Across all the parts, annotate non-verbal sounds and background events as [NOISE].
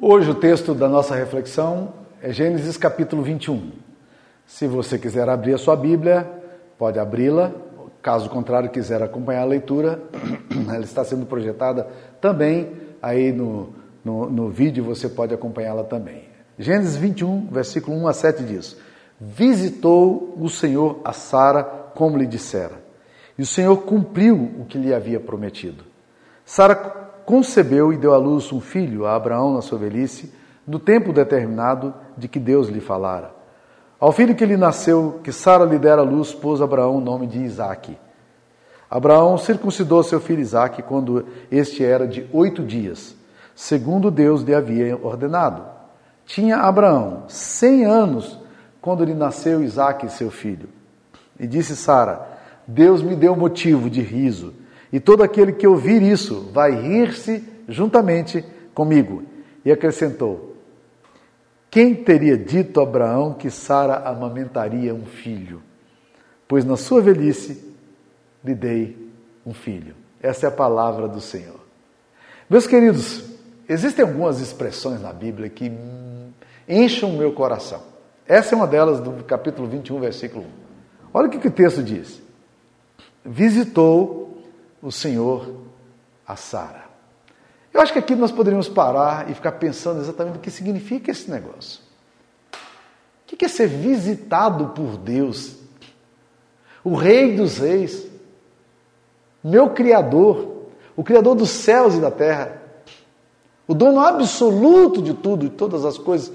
Hoje o texto da nossa reflexão é Gênesis capítulo 21. Se você quiser abrir a sua Bíblia, pode abri-la. Caso contrário, quiser acompanhar a leitura, [CLEARS THROAT] ela está sendo projetada também aí no, no, no vídeo, você pode acompanhá-la também. Gênesis 21, versículo 1 a 7 diz: Visitou o Senhor a Sara como lhe dissera, e o Senhor cumpriu o que lhe havia prometido. Sara concebeu e deu à luz um filho a Abraão na sua velhice, no tempo determinado de que Deus lhe falara. Ao filho que lhe nasceu, que Sara lhe dera à luz, pôs Abraão o nome de Isaque. Abraão circuncidou seu filho Isaque quando este era de oito dias, segundo Deus lhe havia ordenado. Tinha Abraão cem anos quando lhe nasceu Isaque, seu filho. E disse Sara: Deus me deu motivo de riso e todo aquele que ouvir isso vai rir-se juntamente comigo. E acrescentou: Quem teria dito a Abraão que Sara amamentaria um filho? Pois na sua velhice lhe dei um filho. Essa é a palavra do Senhor. Meus queridos, existem algumas expressões na Bíblia que enchem o meu coração. Essa é uma delas do capítulo 21, versículo 1. Olha o que, que o texto diz. Visitou o Senhor a Sara. Eu acho que aqui nós poderíamos parar e ficar pensando exatamente o que significa esse negócio. O que é ser visitado por Deus? O Rei dos Reis, meu Criador, o Criador dos céus e da terra, o dono absoluto de tudo, e todas as coisas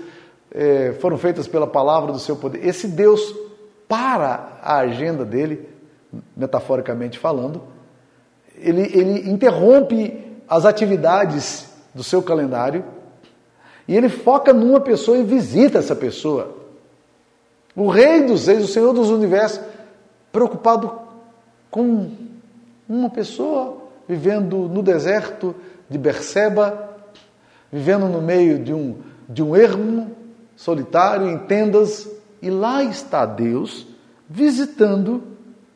é, foram feitas pela palavra do seu poder. Esse Deus para a agenda dele, metaforicamente falando, ele, ele interrompe as atividades do seu calendário e ele foca numa pessoa e visita essa pessoa. O Rei dos Reis, o Senhor dos Universos, preocupado com uma pessoa vivendo no deserto de Berseba, vivendo no meio de um, de um ermo solitário, em tendas, e lá está Deus visitando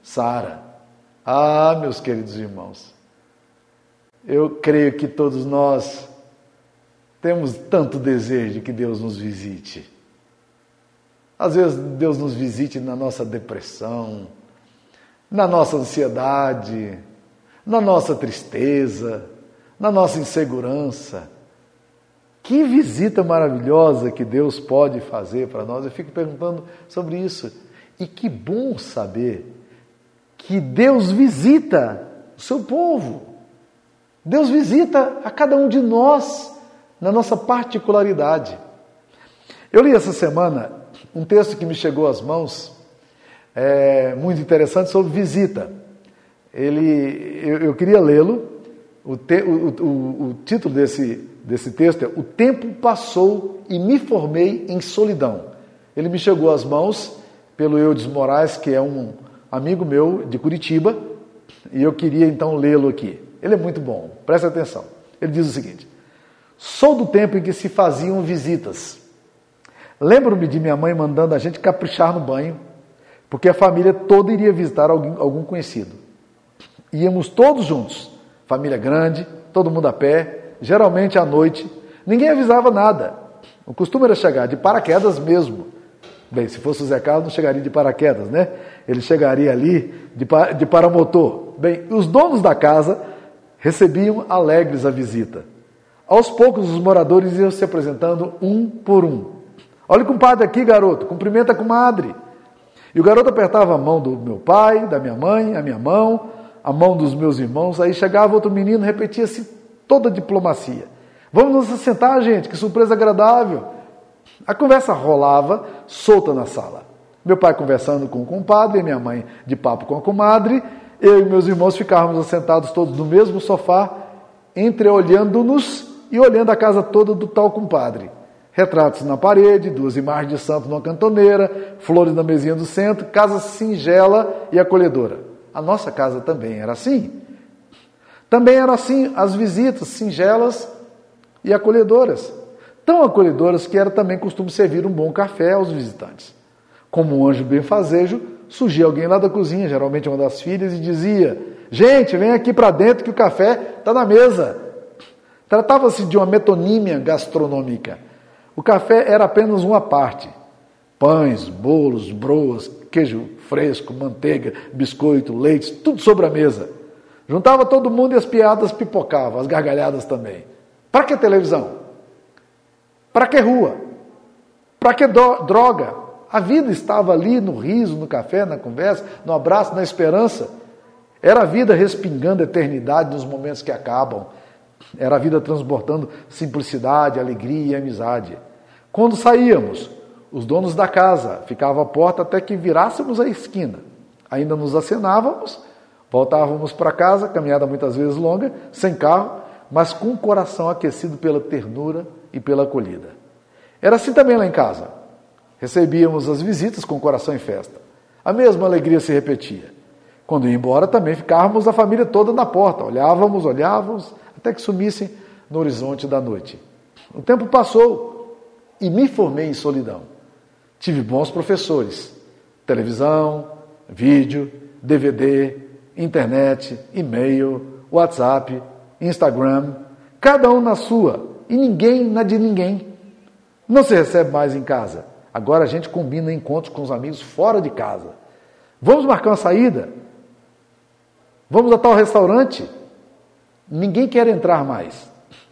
Sara. Ah, meus queridos irmãos, eu creio que todos nós temos tanto desejo de que Deus nos visite. Às vezes Deus nos visite na nossa depressão, na nossa ansiedade, na nossa tristeza, na nossa insegurança. Que visita maravilhosa que Deus pode fazer para nós. Eu fico perguntando sobre isso. E que bom saber que Deus visita o seu povo. Deus visita a cada um de nós na nossa particularidade. Eu li essa semana um texto que me chegou às mãos, é, muito interessante, sobre visita. Ele, eu, eu queria lê-lo. O, o, o, o título desse, desse texto é O Tempo Passou e Me Formei em Solidão. Ele me chegou às mãos pelo Eudes Moraes, que é um, amigo meu de Curitiba, e eu queria então lê-lo aqui. Ele é muito bom, preste atenção. Ele diz o seguinte: Sou do tempo em que se faziam visitas. Lembro-me de minha mãe mandando a gente caprichar no banho, porque a família toda iria visitar algum, algum conhecido. Íamos todos juntos, família grande, todo mundo a pé, geralmente à noite. Ninguém avisava nada. O costume era chegar de paraquedas mesmo. Bem, se fosse o Zé Carlos, não chegaria de paraquedas, né? Ele chegaria ali de, de paramotor. Bem, os donos da casa recebiam alegres a visita. Aos poucos, os moradores iam se apresentando um por um. Olha o compadre aqui, garoto, cumprimenta a comadre. E o garoto apertava a mão do meu pai, da minha mãe, a minha mão, a mão dos meus irmãos. Aí chegava outro menino, repetia-se toda a diplomacia. Vamos nos sentar, gente, que surpresa agradável. A conversa rolava solta na sala. Meu pai conversando com o compadre, minha mãe de papo com a comadre, eu e meus irmãos ficávamos assentados todos no mesmo sofá, entreolhando-nos e olhando a casa toda do tal compadre. Retratos na parede, duas imagens de santo numa cantoneira, flores na mesinha do centro, casa singela e acolhedora. A nossa casa também era assim. Também eram assim as visitas singelas e acolhedoras tão acolhedoras que era também costume servir um bom café aos visitantes. Como um anjo benfazejo, surgia alguém lá da cozinha, geralmente uma das filhas, e dizia: Gente, vem aqui para dentro que o café está na mesa. Tratava-se de uma metonímia gastronômica. O café era apenas uma parte. Pães, bolos, broas, queijo fresco, manteiga, biscoito, leite, tudo sobre a mesa. Juntava todo mundo e as piadas pipocavam, as gargalhadas também. Para que televisão? Para que rua? Para que droga? A vida estava ali no riso, no café, na conversa, no abraço, na esperança. Era a vida respingando a eternidade nos momentos que acabam. Era a vida transbordando simplicidade, alegria e amizade. Quando saíamos, os donos da casa ficavam à porta até que virássemos a esquina. Ainda nos acenávamos, voltávamos para casa, caminhada muitas vezes longa, sem carro, mas com o coração aquecido pela ternura e pela acolhida. Era assim também lá em casa. Recebíamos as visitas com coração em festa. A mesma alegria se repetia. Quando ia embora, também ficávamos a família toda na porta. Olhávamos, olhávamos, até que sumissem no horizonte da noite. O tempo passou e me formei em solidão. Tive bons professores: televisão, vídeo, DVD, internet, e-mail, WhatsApp, Instagram, cada um na sua e ninguém na de ninguém. Não se recebe mais em casa. Agora a gente combina encontros com os amigos fora de casa. Vamos marcar uma saída? Vamos a tal restaurante? Ninguém quer entrar mais.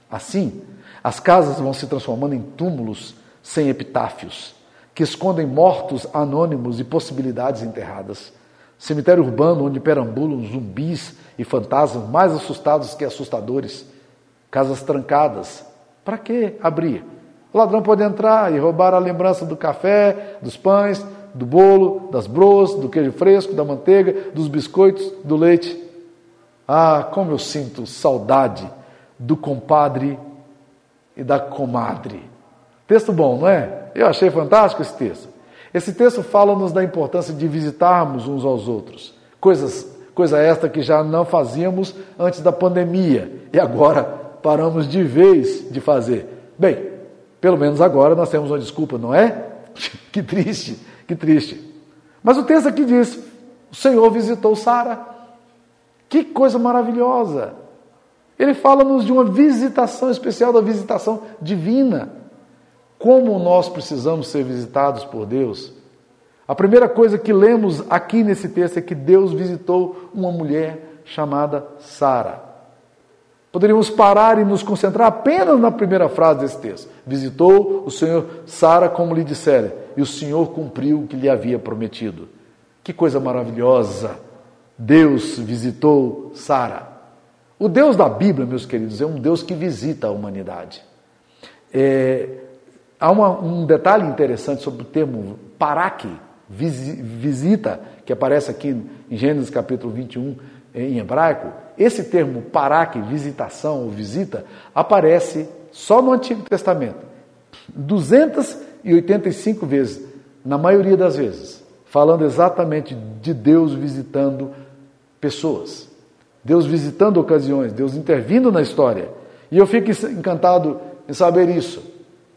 Assim, as casas vão se transformando em túmulos sem epitáfios, que escondem mortos anônimos e possibilidades enterradas. Cemitério urbano onde perambulam zumbis e fantasmas mais assustados que assustadores. Casas trancadas. Para que abrir? O ladrão pode entrar e roubar a lembrança do café, dos pães, do bolo, das broas, do queijo fresco, da manteiga, dos biscoitos, do leite. Ah, como eu sinto saudade do compadre e da comadre. Texto bom, não é? Eu achei fantástico esse texto. Esse texto fala-nos da importância de visitarmos uns aos outros. Coisas, coisa esta que já não fazíamos antes da pandemia e agora paramos de vez de fazer. Bem, pelo menos agora nós temos uma desculpa, não é? [LAUGHS] que triste, que triste. Mas o texto aqui diz: o Senhor visitou Sara. Que coisa maravilhosa! Ele fala-nos de uma visitação especial, da visitação divina. Como nós precisamos ser visitados por Deus? A primeira coisa que lemos aqui nesse texto é que Deus visitou uma mulher chamada Sara. Poderíamos parar e nos concentrar apenas na primeira frase desse texto. Visitou o Senhor Sara como lhe dissera, e o Senhor cumpriu o que lhe havia prometido. Que coisa maravilhosa! Deus visitou Sara. O Deus da Bíblia, meus queridos, é um Deus que visita a humanidade. É, Há uma, um detalhe interessante sobre o termo paraque, visita, que aparece aqui em Gênesis capítulo 21 em hebraico. Esse termo paraque, visitação ou visita, aparece só no Antigo Testamento. 285 vezes, na maioria das vezes, falando exatamente de Deus visitando pessoas, Deus visitando ocasiões, Deus intervindo na história. E eu fico encantado em saber isso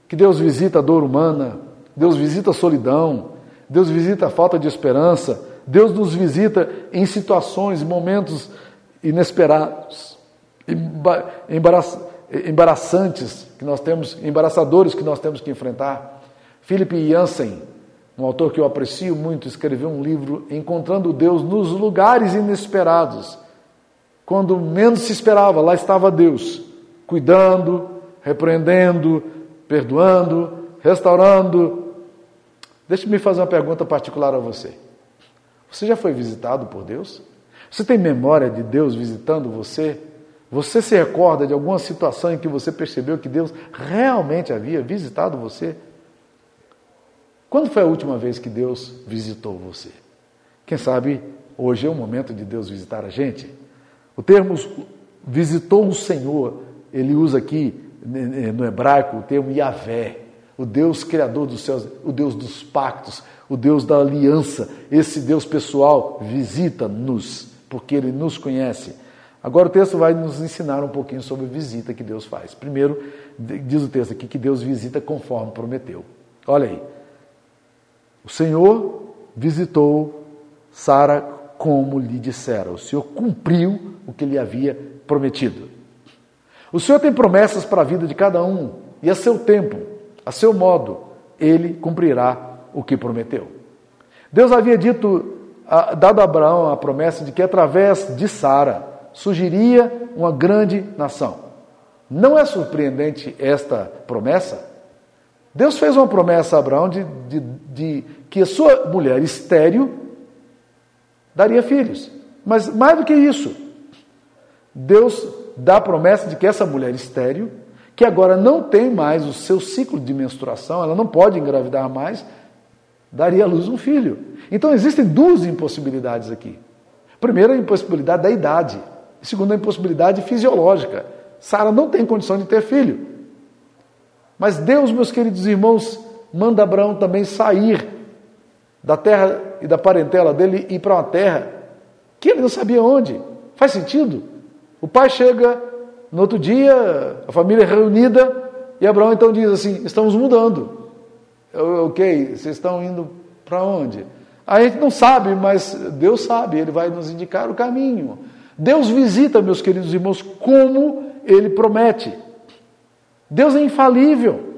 que Deus visita a dor humana, Deus visita a solidão, Deus visita a falta de esperança, Deus nos visita em situações, momentos inesperados, embaraçantes que nós temos, embaraçadores que nós temos que enfrentar. Philip Jansen, um autor que eu aprecio muito, escreveu um livro Encontrando Deus nos lugares inesperados. Quando menos se esperava, lá estava Deus, cuidando, repreendendo, perdoando, restaurando. Deixe-me fazer uma pergunta particular a você. Você já foi visitado por Deus? Você tem memória de Deus visitando você? Você se recorda de alguma situação em que você percebeu que Deus realmente havia visitado você? Quando foi a última vez que Deus visitou você? Quem sabe hoje é o momento de Deus visitar a gente? O termo visitou o Senhor, ele usa aqui no hebraico, o termo Yahvé, o Deus criador dos céus, o Deus dos pactos, o Deus da aliança, esse Deus pessoal visita-nos, porque ele nos conhece. Agora o texto vai nos ensinar um pouquinho sobre a visita que Deus faz. Primeiro, diz o texto aqui que Deus visita conforme prometeu. Olha aí. O Senhor visitou Sara como lhe dissera. O Senhor cumpriu o que lhe havia prometido. O Senhor tem promessas para a vida de cada um, e a seu tempo, a seu modo, ele cumprirá o que prometeu. Deus havia dito, dado a Abraão a promessa de que através de Sara surgiria uma grande nação. Não é surpreendente esta promessa? Deus fez uma promessa a Abraão de, de, de que a sua mulher estéril daria filhos. Mas mais do que isso, Deus dá a promessa de que essa mulher estéril, que agora não tem mais o seu ciclo de menstruação, ela não pode engravidar mais, daria à luz um filho. Então existem duas impossibilidades aqui. Primeiro, a impossibilidade da idade. Segundo, a impossibilidade fisiológica. Sara não tem condição de ter filho. Mas Deus, meus queridos irmãos, manda Abraão também sair da terra e da parentela dele e ir para uma terra que ele não sabia onde. Faz sentido? O pai chega no outro dia, a família é reunida, e Abraão então diz assim: estamos mudando. Ok, vocês estão indo para onde? A gente não sabe, mas Deus sabe, Ele vai nos indicar o caminho. Deus visita, meus queridos irmãos, como Ele promete. Deus é infalível.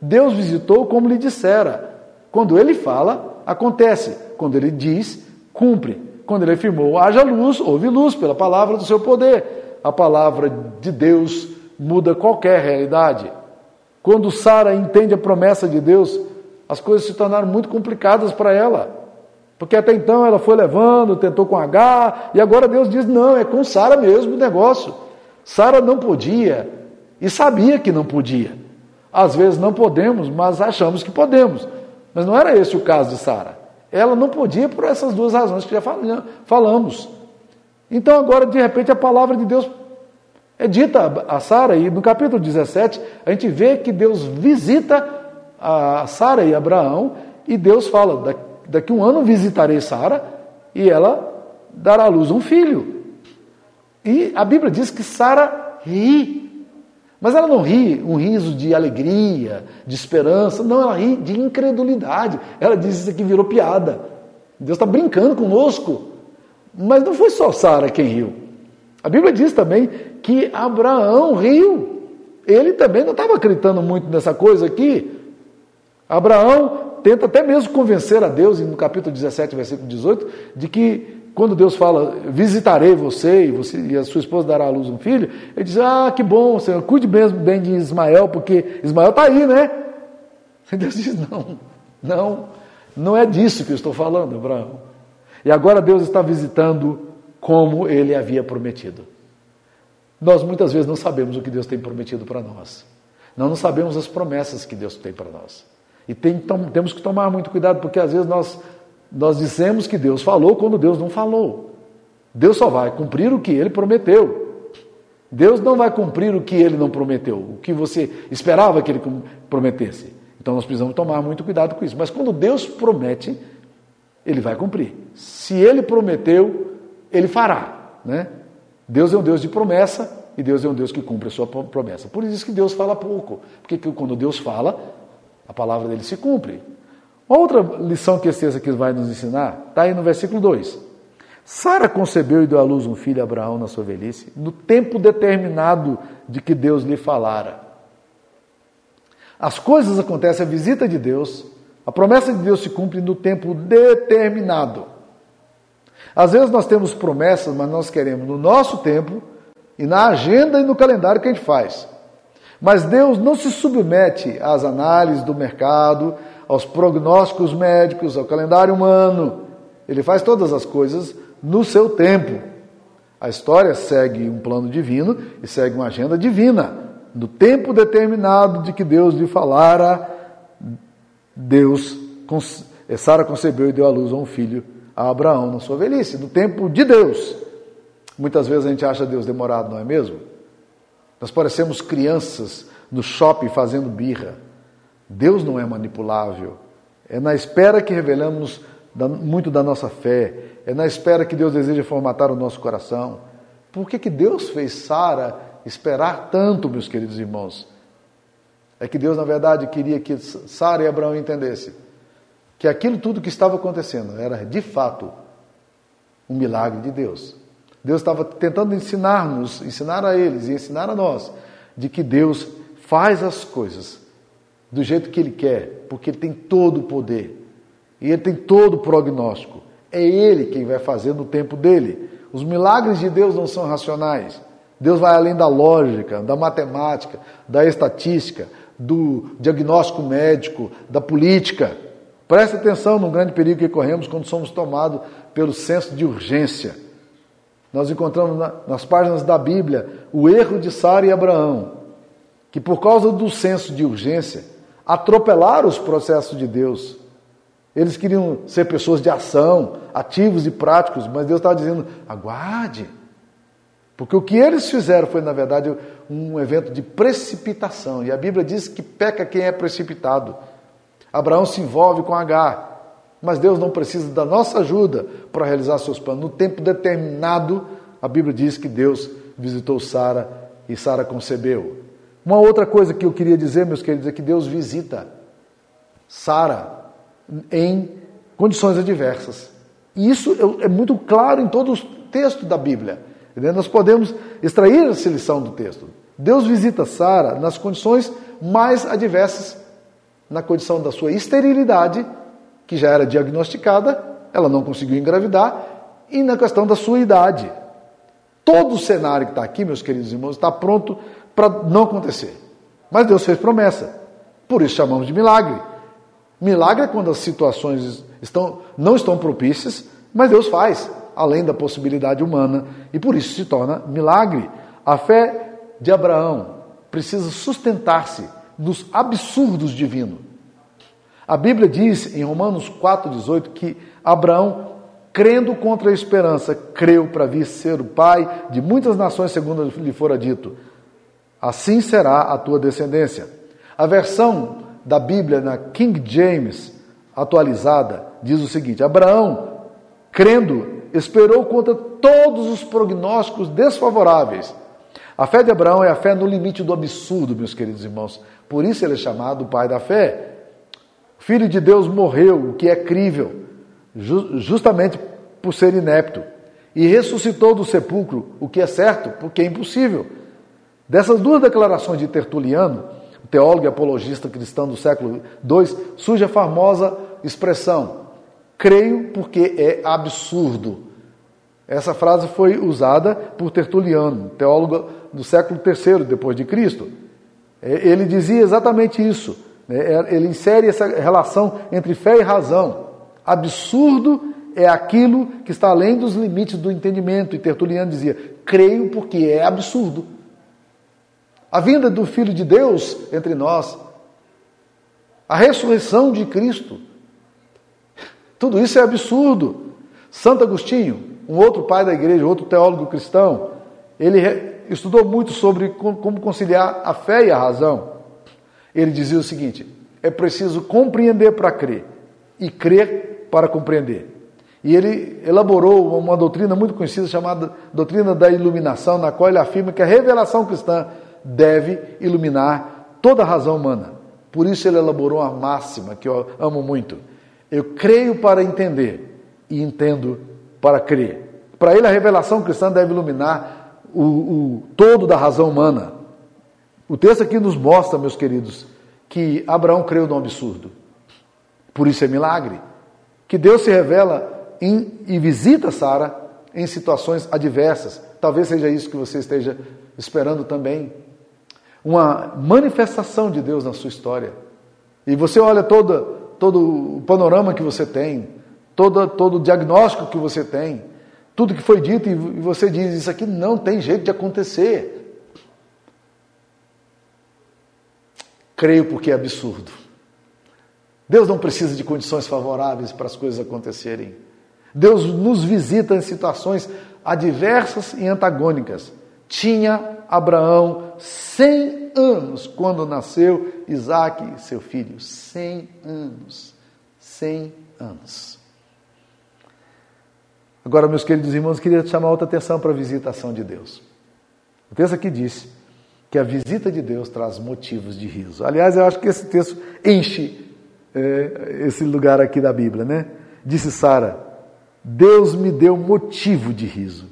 Deus visitou como lhe dissera. Quando Ele fala, acontece. Quando Ele diz, cumpre. Quando Ele afirmou, haja luz, houve luz pela palavra do seu poder. A palavra de Deus muda qualquer realidade. Quando Sara entende a promessa de Deus, as coisas se tornaram muito complicadas para ela. Porque até então ela foi levando, tentou com H, e agora Deus diz: não, é com Sara mesmo o negócio. Sara não podia e sabia que não podia. Às vezes não podemos, mas achamos que podemos. Mas não era esse o caso de Sara. Ela não podia por essas duas razões que já falamos. Então agora, de repente, a palavra de Deus é dita a Sara, e no capítulo 17, a gente vê que Deus visita a Sara e Abraão, e Deus fala: daqui um ano visitarei Sara, e ela dará à luz um filho. E a Bíblia diz que Sara ri. Mas ela não ri um riso de alegria, de esperança, não, ela ri de incredulidade. Ela diz isso aqui virou piada. Deus está brincando conosco. Mas não foi só Sara quem riu. A Bíblia diz também que Abraão riu. Ele também não estava acreditando muito nessa coisa aqui. Abraão tenta até mesmo convencer a Deus, no capítulo 17, versículo 18, de que quando Deus fala, visitarei você e, você e a sua esposa dará à luz um filho, ele diz, ah, que bom, Senhor, cuide mesmo bem de Ismael, porque Ismael está aí, né? E [LAUGHS] Deus diz, não, não, não é disso que eu estou falando, Abraão. E agora Deus está visitando como ele havia prometido. Nós muitas vezes não sabemos o que Deus tem prometido para nós. Nós não sabemos as promessas que Deus tem para nós. E tem, temos que tomar muito cuidado, porque às vezes nós nós dizemos que Deus falou quando Deus não falou. Deus só vai cumprir o que ele prometeu. Deus não vai cumprir o que ele não prometeu, o que você esperava que ele prometesse. Então nós precisamos tomar muito cuidado com isso. Mas quando Deus promete, ele vai cumprir. Se ele prometeu, ele fará. Né? Deus é um Deus de promessa e Deus é um Deus que cumpre a sua promessa. Por isso que Deus fala pouco. Porque quando Deus fala, a palavra dele se cumpre. Outra lição que esse texto aqui vai nos ensinar está aí no versículo 2. Sara concebeu e deu à luz um filho Abraão na sua velhice, no tempo determinado de que Deus lhe falara. As coisas acontecem, a visita de Deus, a promessa de Deus se cumpre no tempo determinado. Às vezes nós temos promessas, mas nós queremos no nosso tempo e na agenda e no calendário que a gente faz. Mas Deus não se submete às análises do mercado, aos prognósticos médicos, ao calendário humano. Ele faz todas as coisas no seu tempo. A história segue um plano divino e segue uma agenda divina. No tempo determinado de que Deus lhe falara, Deus, Sara concebeu e deu à luz a um filho, a Abraão, na sua velhice, no tempo de Deus. Muitas vezes a gente acha Deus demorado, não é mesmo? Nós parecemos crianças no shopping fazendo birra. Deus não é manipulável. É na espera que revelamos muito da nossa fé. É na espera que Deus deseja formatar o nosso coração. Por que, que Deus fez Sara esperar tanto, meus queridos irmãos? É que Deus, na verdade, queria que Sara e Abraão entendessem que aquilo tudo que estava acontecendo era, de fato, um milagre de Deus. Deus estava tentando ensinar-nos, ensinar a eles e ensinar a nós de que Deus faz as coisas do jeito que Ele quer, porque Ele tem todo o poder e Ele tem todo o prognóstico. É Ele quem vai fazer no tempo dele. Os milagres de Deus não são racionais. Deus vai além da lógica, da matemática, da estatística, do diagnóstico médico, da política. Preste atenção no grande perigo que corremos quando somos tomados pelo senso de urgência. Nós encontramos na, nas páginas da Bíblia o erro de Sara e Abraão, que por causa do senso de urgência atropelaram os processos de Deus. Eles queriam ser pessoas de ação, ativos e práticos, mas Deus estava dizendo: aguarde. Porque o que eles fizeram foi, na verdade, um evento de precipitação. E a Bíblia diz que peca quem é precipitado. Abraão se envolve com Agar. Mas Deus não precisa da nossa ajuda para realizar seus planos. No tempo determinado, a Bíblia diz que Deus visitou Sara e Sara concebeu. Uma outra coisa que eu queria dizer, meus queridos, é que Deus visita Sara em condições adversas. E isso é muito claro em todo o texto da Bíblia. Nós podemos extrair essa lição do texto. Deus visita Sara nas condições mais adversas, na condição da sua esterilidade, que já era diagnosticada, ela não conseguiu engravidar, e na questão da sua idade. Todo o cenário que está aqui, meus queridos irmãos, está pronto para não acontecer. Mas Deus fez promessa. Por isso chamamos de milagre. Milagre é quando as situações estão, não estão propícias, mas Deus faz além da possibilidade humana, e por isso se torna milagre. A fé de Abraão precisa sustentar-se nos absurdos divinos. A Bíblia diz em Romanos 4,18 que Abraão, crendo contra a esperança, creu para vir ser o pai de muitas nações, segundo lhe fora dito. Assim será a tua descendência. A versão da Bíblia na King James atualizada diz o seguinte: Abraão, crendo, esperou contra todos os prognósticos desfavoráveis. A fé de Abraão é a fé no limite do absurdo, meus queridos irmãos. Por isso ele é chamado pai da fé. Filho de Deus morreu, o que é crível, justamente por ser inepto, e ressuscitou do sepulcro, o que é certo, porque é impossível. Dessas duas declarações de Tertuliano, teólogo e apologista cristão do século II, surge a famosa expressão: creio porque é absurdo. Essa frase foi usada por Tertuliano, teólogo do século III depois de Cristo. Ele dizia exatamente isso. Né? É, ele insere essa relação entre fé e razão. Absurdo é aquilo que está além dos limites do entendimento. E Tertuliano dizia: creio porque é absurdo. A vinda do Filho de Deus entre nós, a ressurreição de Cristo, tudo isso é absurdo. Santo Agostinho, um outro pai da igreja, outro teólogo cristão, ele estudou muito sobre como conciliar a fé e a razão. Ele dizia o seguinte: é preciso compreender para crer e crer para compreender. E ele elaborou uma doutrina muito conhecida chamada doutrina da iluminação, na qual ele afirma que a revelação cristã deve iluminar toda a razão humana. Por isso ele elaborou uma máxima que eu amo muito. Eu creio para entender e entendo para crer. Para ele, a revelação cristã deve iluminar o, o todo da razão humana. O texto aqui nos mostra, meus queridos, que Abraão creu no absurdo. Por isso é milagre. Que Deus se revela em, e visita Sara em situações adversas. Talvez seja isso que você esteja esperando também. Uma manifestação de Deus na sua história. E você olha toda, todo o panorama que você tem, todo, todo o diagnóstico que você tem, tudo que foi dito e você diz: Isso aqui não tem jeito de acontecer. Creio porque é absurdo. Deus não precisa de condições favoráveis para as coisas acontecerem. Deus nos visita em situações adversas e antagônicas. Tinha Abraão 100 anos quando nasceu Isaac, seu filho. 100 anos. 100 anos. Agora, meus queridos irmãos, queria chamar outra atenção para a visitação de Deus. O texto aqui disse que a visita de Deus traz motivos de riso. Aliás, eu acho que esse texto enche é, esse lugar aqui da Bíblia, né? Disse Sara: Deus me deu motivo de riso.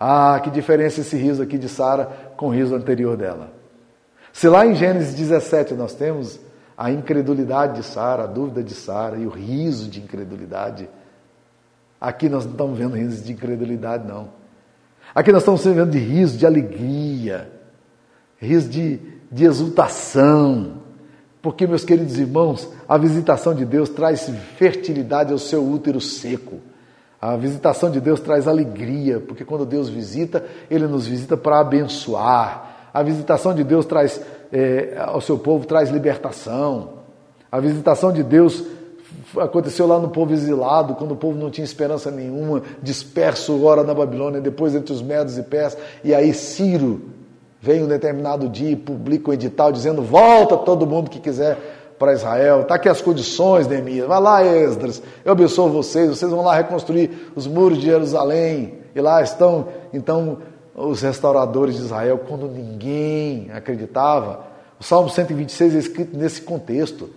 Ah, que diferença esse riso aqui de Sara com o riso anterior dela. Se lá em Gênesis 17 nós temos a incredulidade de Sara, a dúvida de Sara e o riso de incredulidade, aqui nós não estamos vendo riso de incredulidade, não. Aqui nós estamos vendo de riso, de alegria, riso de, de exultação. Porque, meus queridos irmãos, a visitação de Deus traz fertilidade ao seu útero seco. A visitação de Deus traz alegria, porque quando Deus visita, Ele nos visita para abençoar. A visitação de Deus traz é, ao seu povo traz libertação. A visitação de Deus aconteceu lá no povo exilado, quando o povo não tinha esperança nenhuma, disperso ora na Babilônia, depois entre os medos e pés, e aí Ciro vem um determinado dia e publica um edital dizendo: volta todo mundo que quiser para Israel. Está aqui as condições, Neemias. Vai lá, Esdras. Eu abençoo vocês. Vocês vão lá reconstruir os muros de Jerusalém. E lá estão, então, os restauradores de Israel, quando ninguém acreditava. O Salmo 126 é escrito nesse contexto.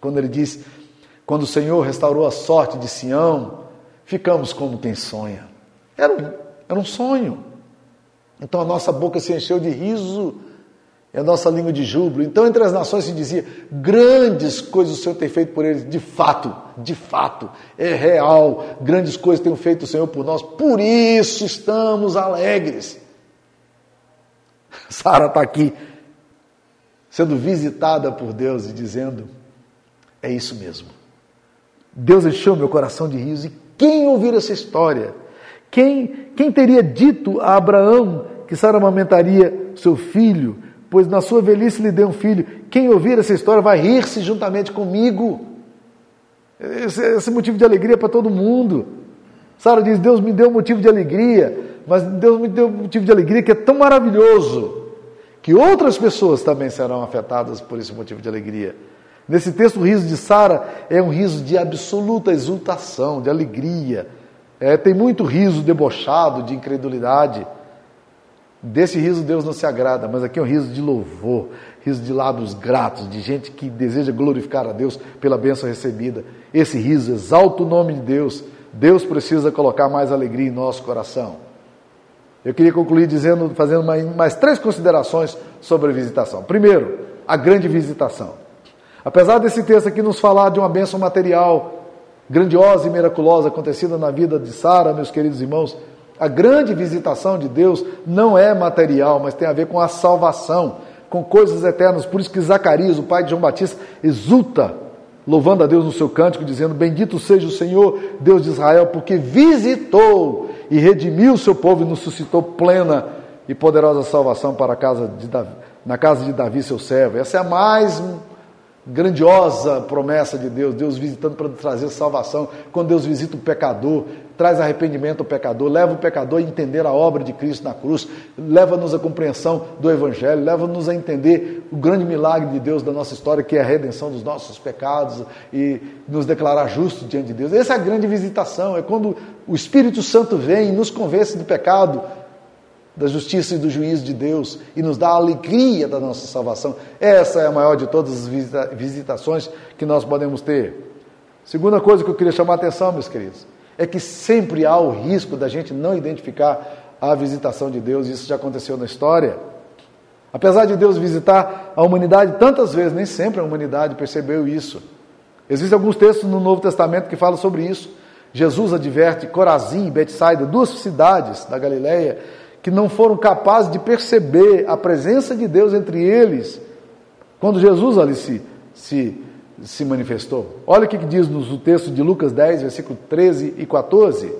Quando ele diz: Quando o Senhor restaurou a sorte de Sião, ficamos como quem sonha. Era um, era um sonho. Então a nossa boca se encheu de riso é a nossa língua de júbilo. Então, entre as nações se dizia: grandes coisas o Senhor tem feito por eles, de fato, de fato, é real. Grandes coisas tem feito o Senhor por nós, por isso estamos alegres. [LAUGHS] Sara está aqui, sendo visitada por Deus e dizendo: é isso mesmo. Deus encheu meu coração de riso. E quem ouvir essa história? Quem, quem teria dito a Abraão que Sara amamentaria seu filho? pois na sua velhice lhe deu um filho. Quem ouvir essa história vai rir-se juntamente comigo. Esse, esse motivo de alegria para todo mundo. Sara diz: Deus me deu motivo de alegria, mas Deus me deu motivo de alegria que é tão maravilhoso que outras pessoas também serão afetadas por esse motivo de alegria. Nesse texto, o riso de Sara é um riso de absoluta exultação, de alegria. É, tem muito riso debochado, de incredulidade. Desse riso Deus não se agrada, mas aqui é um riso de louvor, riso de lábios gratos, de gente que deseja glorificar a Deus pela bênção recebida. Esse riso exalta o nome de Deus. Deus precisa colocar mais alegria em nosso coração. Eu queria concluir dizendo, fazendo mais, três considerações sobre a visitação. Primeiro, a grande visitação. Apesar desse texto aqui nos falar de uma bênção material grandiosa e miraculosa acontecida na vida de Sara, meus queridos irmãos, a grande visitação de Deus não é material, mas tem a ver com a salvação, com coisas eternas. Por isso que Zacarias, o pai de João Batista, exulta, louvando a Deus no seu cântico, dizendo: Bendito seja o Senhor, Deus de Israel, porque visitou e redimiu o seu povo e nos suscitou plena e poderosa salvação para a casa de Davi, na casa de Davi, seu servo. Essa é a mais grandiosa promessa de Deus, Deus visitando para trazer salvação. Quando Deus visita o pecador, traz arrependimento ao pecador, leva o pecador a entender a obra de Cristo na cruz, leva-nos à compreensão do Evangelho, leva-nos a entender o grande milagre de Deus da nossa história, que é a redenção dos nossos pecados e nos declarar justos diante de Deus. Essa é a grande visitação, é quando o Espírito Santo vem e nos convence do pecado, da justiça e do juízo de Deus e nos dá a alegria da nossa salvação. Essa é a maior de todas as visitações que nós podemos ter. Segunda coisa que eu queria chamar a atenção, meus queridos, é que sempre há o risco da gente não identificar a visitação de Deus, isso já aconteceu na história. Apesar de Deus visitar a humanidade tantas vezes, nem sempre a humanidade percebeu isso. Existem alguns textos no Novo Testamento que falam sobre isso. Jesus adverte Corazim e Betsaida, duas cidades da Galileia, que não foram capazes de perceber a presença de Deus entre eles quando Jesus ali se, se se manifestou. Olha o que diz no texto de Lucas 10, versículo 13 e 14.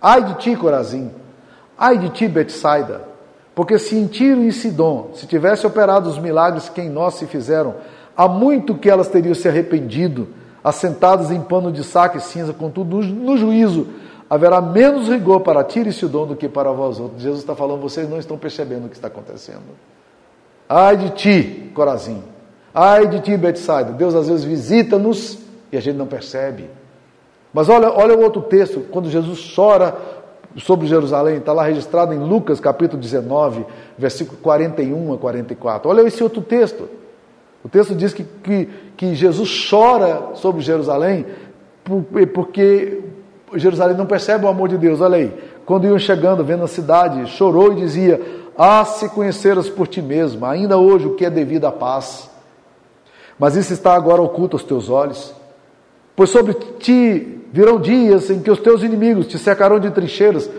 Ai de ti, Corazim, ai de ti, Betsaida, porque se em Tiro e Sidom se tivesse operado os milagres que em nós se fizeram, há muito que elas teriam se arrependido, assentadas em pano de saco e cinza, contudo, no juízo haverá menos rigor para Tiro e Sidom do que para vós outros. Jesus está falando, vocês não estão percebendo o que está acontecendo. Ai de ti, Corazim, Ai de ti, Betsaida. Deus às vezes visita-nos e a gente não percebe. Mas olha, olha o outro texto, quando Jesus chora sobre Jerusalém, está lá registrado em Lucas capítulo 19, versículo 41 a 44. Olha esse outro texto. O texto diz que, que, que Jesus chora sobre Jerusalém porque Jerusalém não percebe o amor de Deus. Olha aí, quando iam chegando, vendo a cidade, chorou e dizia: Ah, se conheceras por ti mesmo, ainda hoje o que é devido à paz. Mas isso está agora oculto aos teus olhos. Pois sobre ti virão dias em que os teus inimigos te cercarão de trincheiras,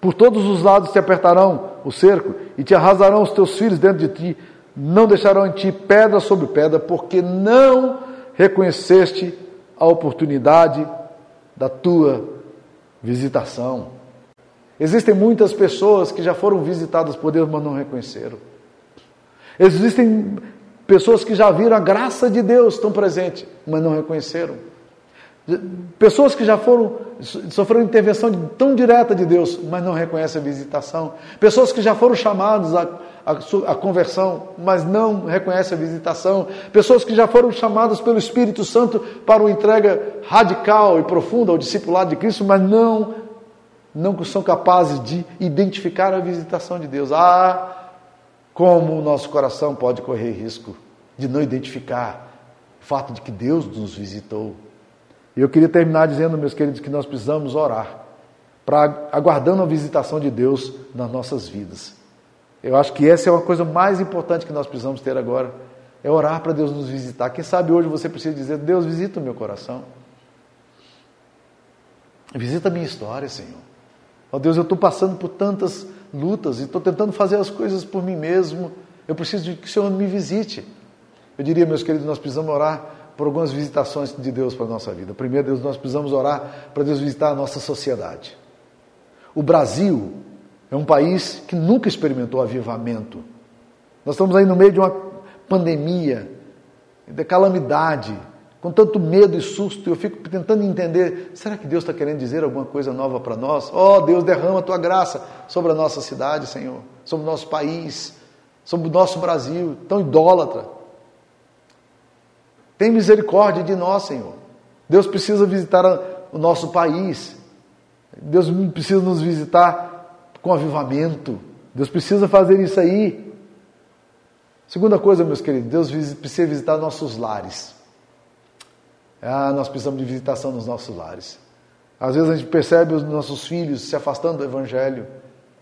por todos os lados te apertarão o cerco e te arrasarão os teus filhos dentro de ti, não deixarão em ti pedra sobre pedra, porque não reconheceste a oportunidade da tua visitação. Existem muitas pessoas que já foram visitadas por Deus, mas não reconheceram. Existem pessoas que já viram a graça de Deus tão presente, mas não reconheceram. Pessoas que já foram, sofreram intervenção tão direta de Deus, mas não reconhecem a visitação. Pessoas que já foram chamadas a, a, a, conversão, mas não reconhecem a visitação. Pessoas que já foram chamadas pelo Espírito Santo para uma entrega radical e profunda ao discipulado de Cristo, mas não, não são capazes de identificar a visitação de Deus. Ah, como o nosso coração pode correr risco de não identificar o fato de que Deus nos visitou. E eu queria terminar dizendo, meus queridos, que nós precisamos orar, para aguardando a visitação de Deus nas nossas vidas. Eu acho que essa é uma coisa mais importante que nós precisamos ter agora, é orar para Deus nos visitar. Quem sabe hoje você precisa dizer, Deus, visita o meu coração. Visita a minha história, Senhor. Ó oh, Deus, eu estou passando por tantas lutas e estou tentando fazer as coisas por mim mesmo. Eu preciso de que o Senhor me visite. Eu diria, meus queridos, nós precisamos orar por algumas visitações de Deus para a nossa vida. Primeiro, Deus, nós precisamos orar para Deus visitar a nossa sociedade. O Brasil é um país que nunca experimentou avivamento. Nós estamos aí no meio de uma pandemia, de calamidade, com tanto medo e susto. Eu fico tentando entender: será que Deus está querendo dizer alguma coisa nova para nós? Oh, Deus, derrama a tua graça sobre a nossa cidade, Senhor, sobre o nosso país, sobre o nosso Brasil, tão idólatra. Tem misericórdia de nós, Senhor. Deus precisa visitar o nosso país. Deus precisa nos visitar com avivamento. Deus precisa fazer isso aí. Segunda coisa, meus queridos, Deus precisa visitar nossos lares. Ah, nós precisamos de visitação nos nossos lares. Às vezes a gente percebe os nossos filhos se afastando do Evangelho,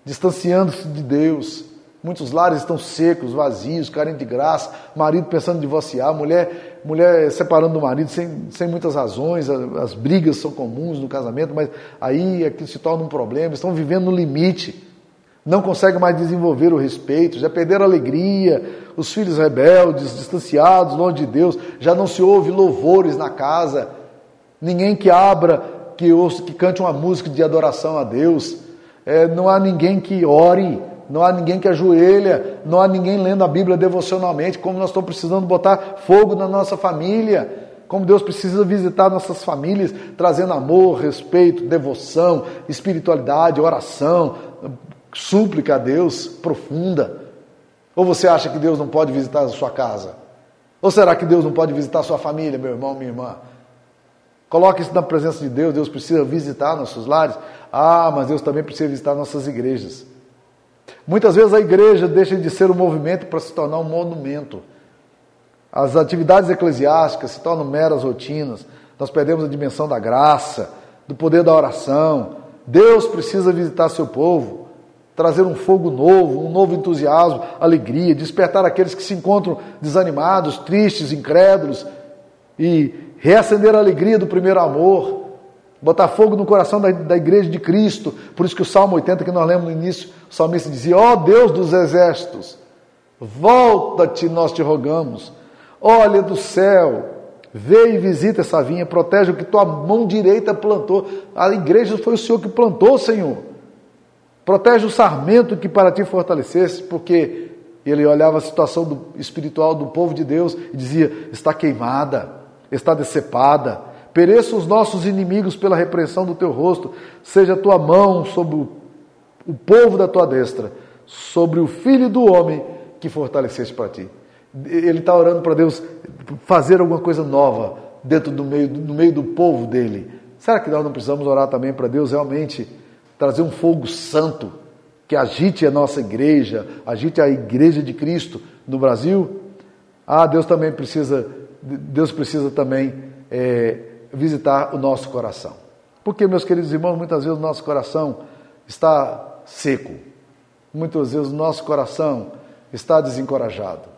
distanciando-se de Deus, Muitos lares estão secos, vazios, carentes de graça, marido pensando em divorciar, mulher, mulher separando do marido sem, sem muitas razões, as, as brigas são comuns no casamento, mas aí aquilo se torna um problema, estão vivendo no limite, não conseguem mais desenvolver o respeito, já perderam a alegria, os filhos rebeldes, distanciados, longe de Deus, já não se ouve louvores na casa, ninguém que abra, que, ouça, que cante uma música de adoração a Deus, é, não há ninguém que ore, não há ninguém que ajoelha, não há ninguém lendo a Bíblia devocionalmente, como nós estamos precisando botar fogo na nossa família, como Deus precisa visitar nossas famílias, trazendo amor, respeito, devoção, espiritualidade, oração, súplica a Deus profunda. Ou você acha que Deus não pode visitar a sua casa? Ou será que Deus não pode visitar a sua família, meu irmão, minha irmã? Coloque isso na presença de Deus, Deus precisa visitar nossos lares. Ah, mas Deus também precisa visitar nossas igrejas. Muitas vezes a igreja deixa de ser um movimento para se tornar um monumento. As atividades eclesiásticas se tornam meras rotinas. Nós perdemos a dimensão da graça, do poder da oração. Deus precisa visitar seu povo, trazer um fogo novo, um novo entusiasmo, alegria, despertar aqueles que se encontram desanimados, tristes, incrédulos e reacender a alegria do primeiro amor botar fogo no coração da, da, igreja de Cristo. Por isso que o Salmo 80 que nós lemos no início, o salmista dizia: Ó oh Deus dos exércitos, volta-te, nós te rogamos. Olha do céu, vê e visita essa vinha, protege o que tua mão direita plantou. A igreja foi o Senhor que plantou, Senhor. Protege o sarmento que para ti fortalecesse, porque ele olhava a situação do, espiritual do povo de Deus e dizia: está queimada, está decepada, Pereçam os nossos inimigos pela repreensão do teu rosto, seja a tua mão sobre o, o povo da tua destra, sobre o filho do homem que fortaleceste para ti. Ele está orando para Deus fazer alguma coisa nova dentro do meio, no meio do povo dele. Será que nós não precisamos orar também para Deus realmente trazer um fogo santo que agite a nossa igreja, agite a igreja de Cristo no Brasil? Ah, Deus também precisa, Deus precisa também é, visitar o nosso coração. Porque, meus queridos irmãos, muitas vezes o nosso coração está seco. Muitas vezes o nosso coração está desencorajado.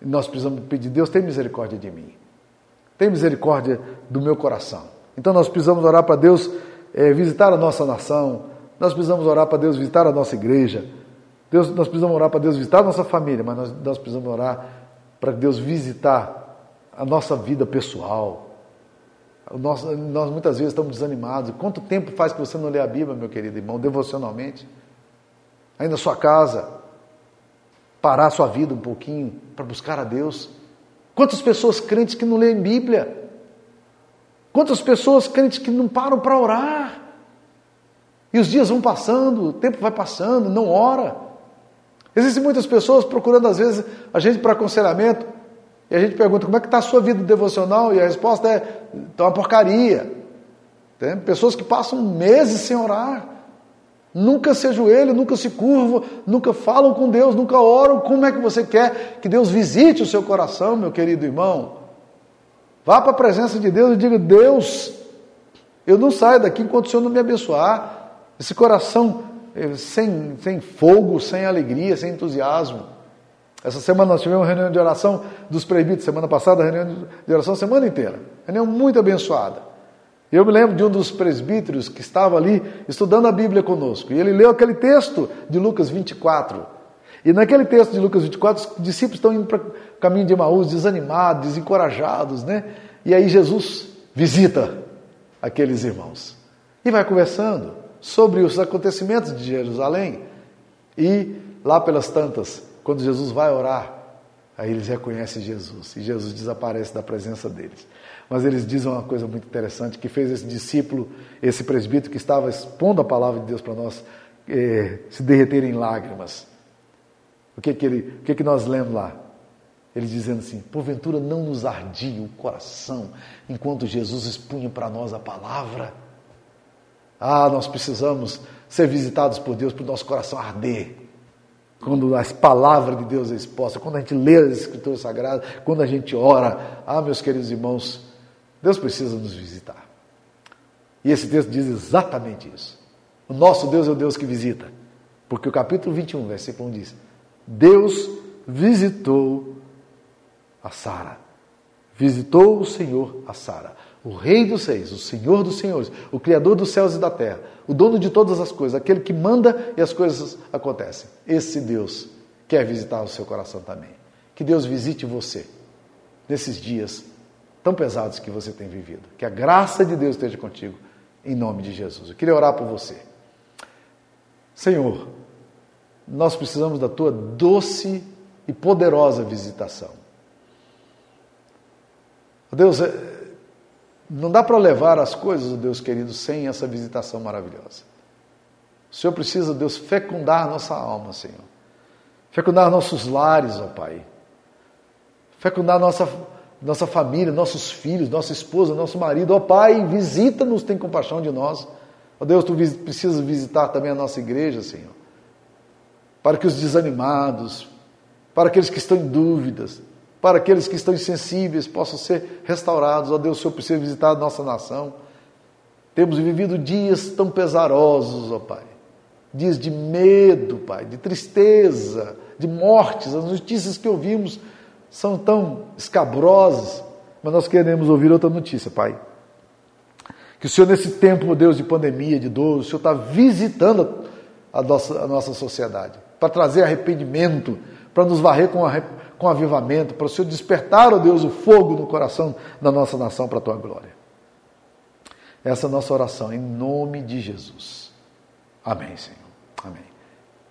E nós precisamos pedir, Deus, tem misericórdia de mim. Tem misericórdia do meu coração. Então nós precisamos orar para Deus é, visitar a nossa nação. Nós precisamos orar para Deus visitar a nossa igreja. Deus, nós precisamos orar para Deus visitar a nossa família, mas nós, nós precisamos orar para Deus visitar a nossa vida pessoal. Nós, nós muitas vezes estamos desanimados. Quanto tempo faz que você não lê a Bíblia, meu querido irmão, devocionalmente? Aí na sua casa, parar a sua vida um pouquinho para buscar a Deus. Quantas pessoas crentes que não leem Bíblia? Quantas pessoas crentes que não param para orar? E os dias vão passando, o tempo vai passando, não ora. Existem muitas pessoas procurando, às vezes, a gente para aconselhamento, e a gente pergunta como é que está a sua vida devocional, e a resposta é, está uma porcaria. Tem pessoas que passam meses sem orar, nunca se ajoelham, nunca se curvam, nunca falam com Deus, nunca oram. Como é que você quer que Deus visite o seu coração, meu querido irmão? Vá para a presença de Deus e diga: Deus, eu não saio daqui enquanto o Senhor não me abençoar. Esse coração eh, sem, sem fogo, sem alegria, sem entusiasmo. Essa semana nós tivemos uma reunião de oração dos presbíteros, semana passada, reunião de oração semana inteira. Reunião muito abençoada. Eu me lembro de um dos presbíteros que estava ali estudando a Bíblia conosco. E ele leu aquele texto de Lucas 24. E naquele texto de Lucas 24, os discípulos estão indo para o caminho de Emaús, desanimados, desencorajados, né? E aí Jesus visita aqueles irmãos e vai conversando sobre os acontecimentos de Jerusalém. E lá pelas tantas, quando Jesus vai orar, aí eles reconhecem Jesus e Jesus desaparece da presença deles. Mas eles dizem uma coisa muito interessante que fez esse discípulo, esse presbítero que estava expondo a palavra de Deus para nós, eh, se derreter em lágrimas. O que que, ele, o que que nós lemos lá? Ele dizendo assim: porventura não nos ardia o coração enquanto Jesus expunha para nós a palavra. Ah, nós precisamos ser visitados por Deus para o nosso coração arder. Quando a palavra de Deus é exposta, quando a gente lê as Escrituras Sagradas, quando a gente ora, ah, meus queridos irmãos, Deus precisa nos visitar. E esse texto diz exatamente isso. O nosso Deus é o Deus que visita. Porque o capítulo 21, versículo 1 diz: Deus visitou a Sara. Visitou o Senhor a Sara. O Rei dos Reis, o Senhor dos Senhores, o Criador dos céus e da terra, o dono de todas as coisas, aquele que manda e as coisas acontecem. Esse Deus quer visitar o seu coração também. Que Deus visite você nesses dias tão pesados que você tem vivido. Que a graça de Deus esteja contigo, em nome de Jesus. Eu queria orar por você. Senhor, nós precisamos da tua doce e poderosa visitação. Deus, é, não dá para levar as coisas, Deus querido, sem essa visitação maravilhosa. O Senhor precisa, Deus, fecundar nossa alma, Senhor. Fecundar nossos lares, ó Pai. Fecundar nossa, nossa família, nossos filhos, nossa esposa, nosso marido. Ó Pai, visita-nos, tem compaixão de nós. Ó Deus, tu precisas visitar também a nossa igreja, Senhor para que os desanimados, para aqueles que estão em dúvidas, para aqueles que estão insensíveis possam ser restaurados. Ó Deus, o Senhor precisa visitar a nossa nação. Temos vivido dias tão pesarosos, ó Pai. Dias de medo, Pai, de tristeza, de mortes. As notícias que ouvimos são tão escabrosas, mas nós queremos ouvir outra notícia, Pai. Que o Senhor, nesse tempo, Deus, de pandemia, de dor, o Senhor está visitando a nossa, a nossa sociedade para trazer arrependimento, para nos varrer com, com avivamento, para o Senhor despertar, ó Deus, o fogo no coração da nossa nação para a tua glória. Essa é a nossa oração, em nome de Jesus. Amém, Senhor.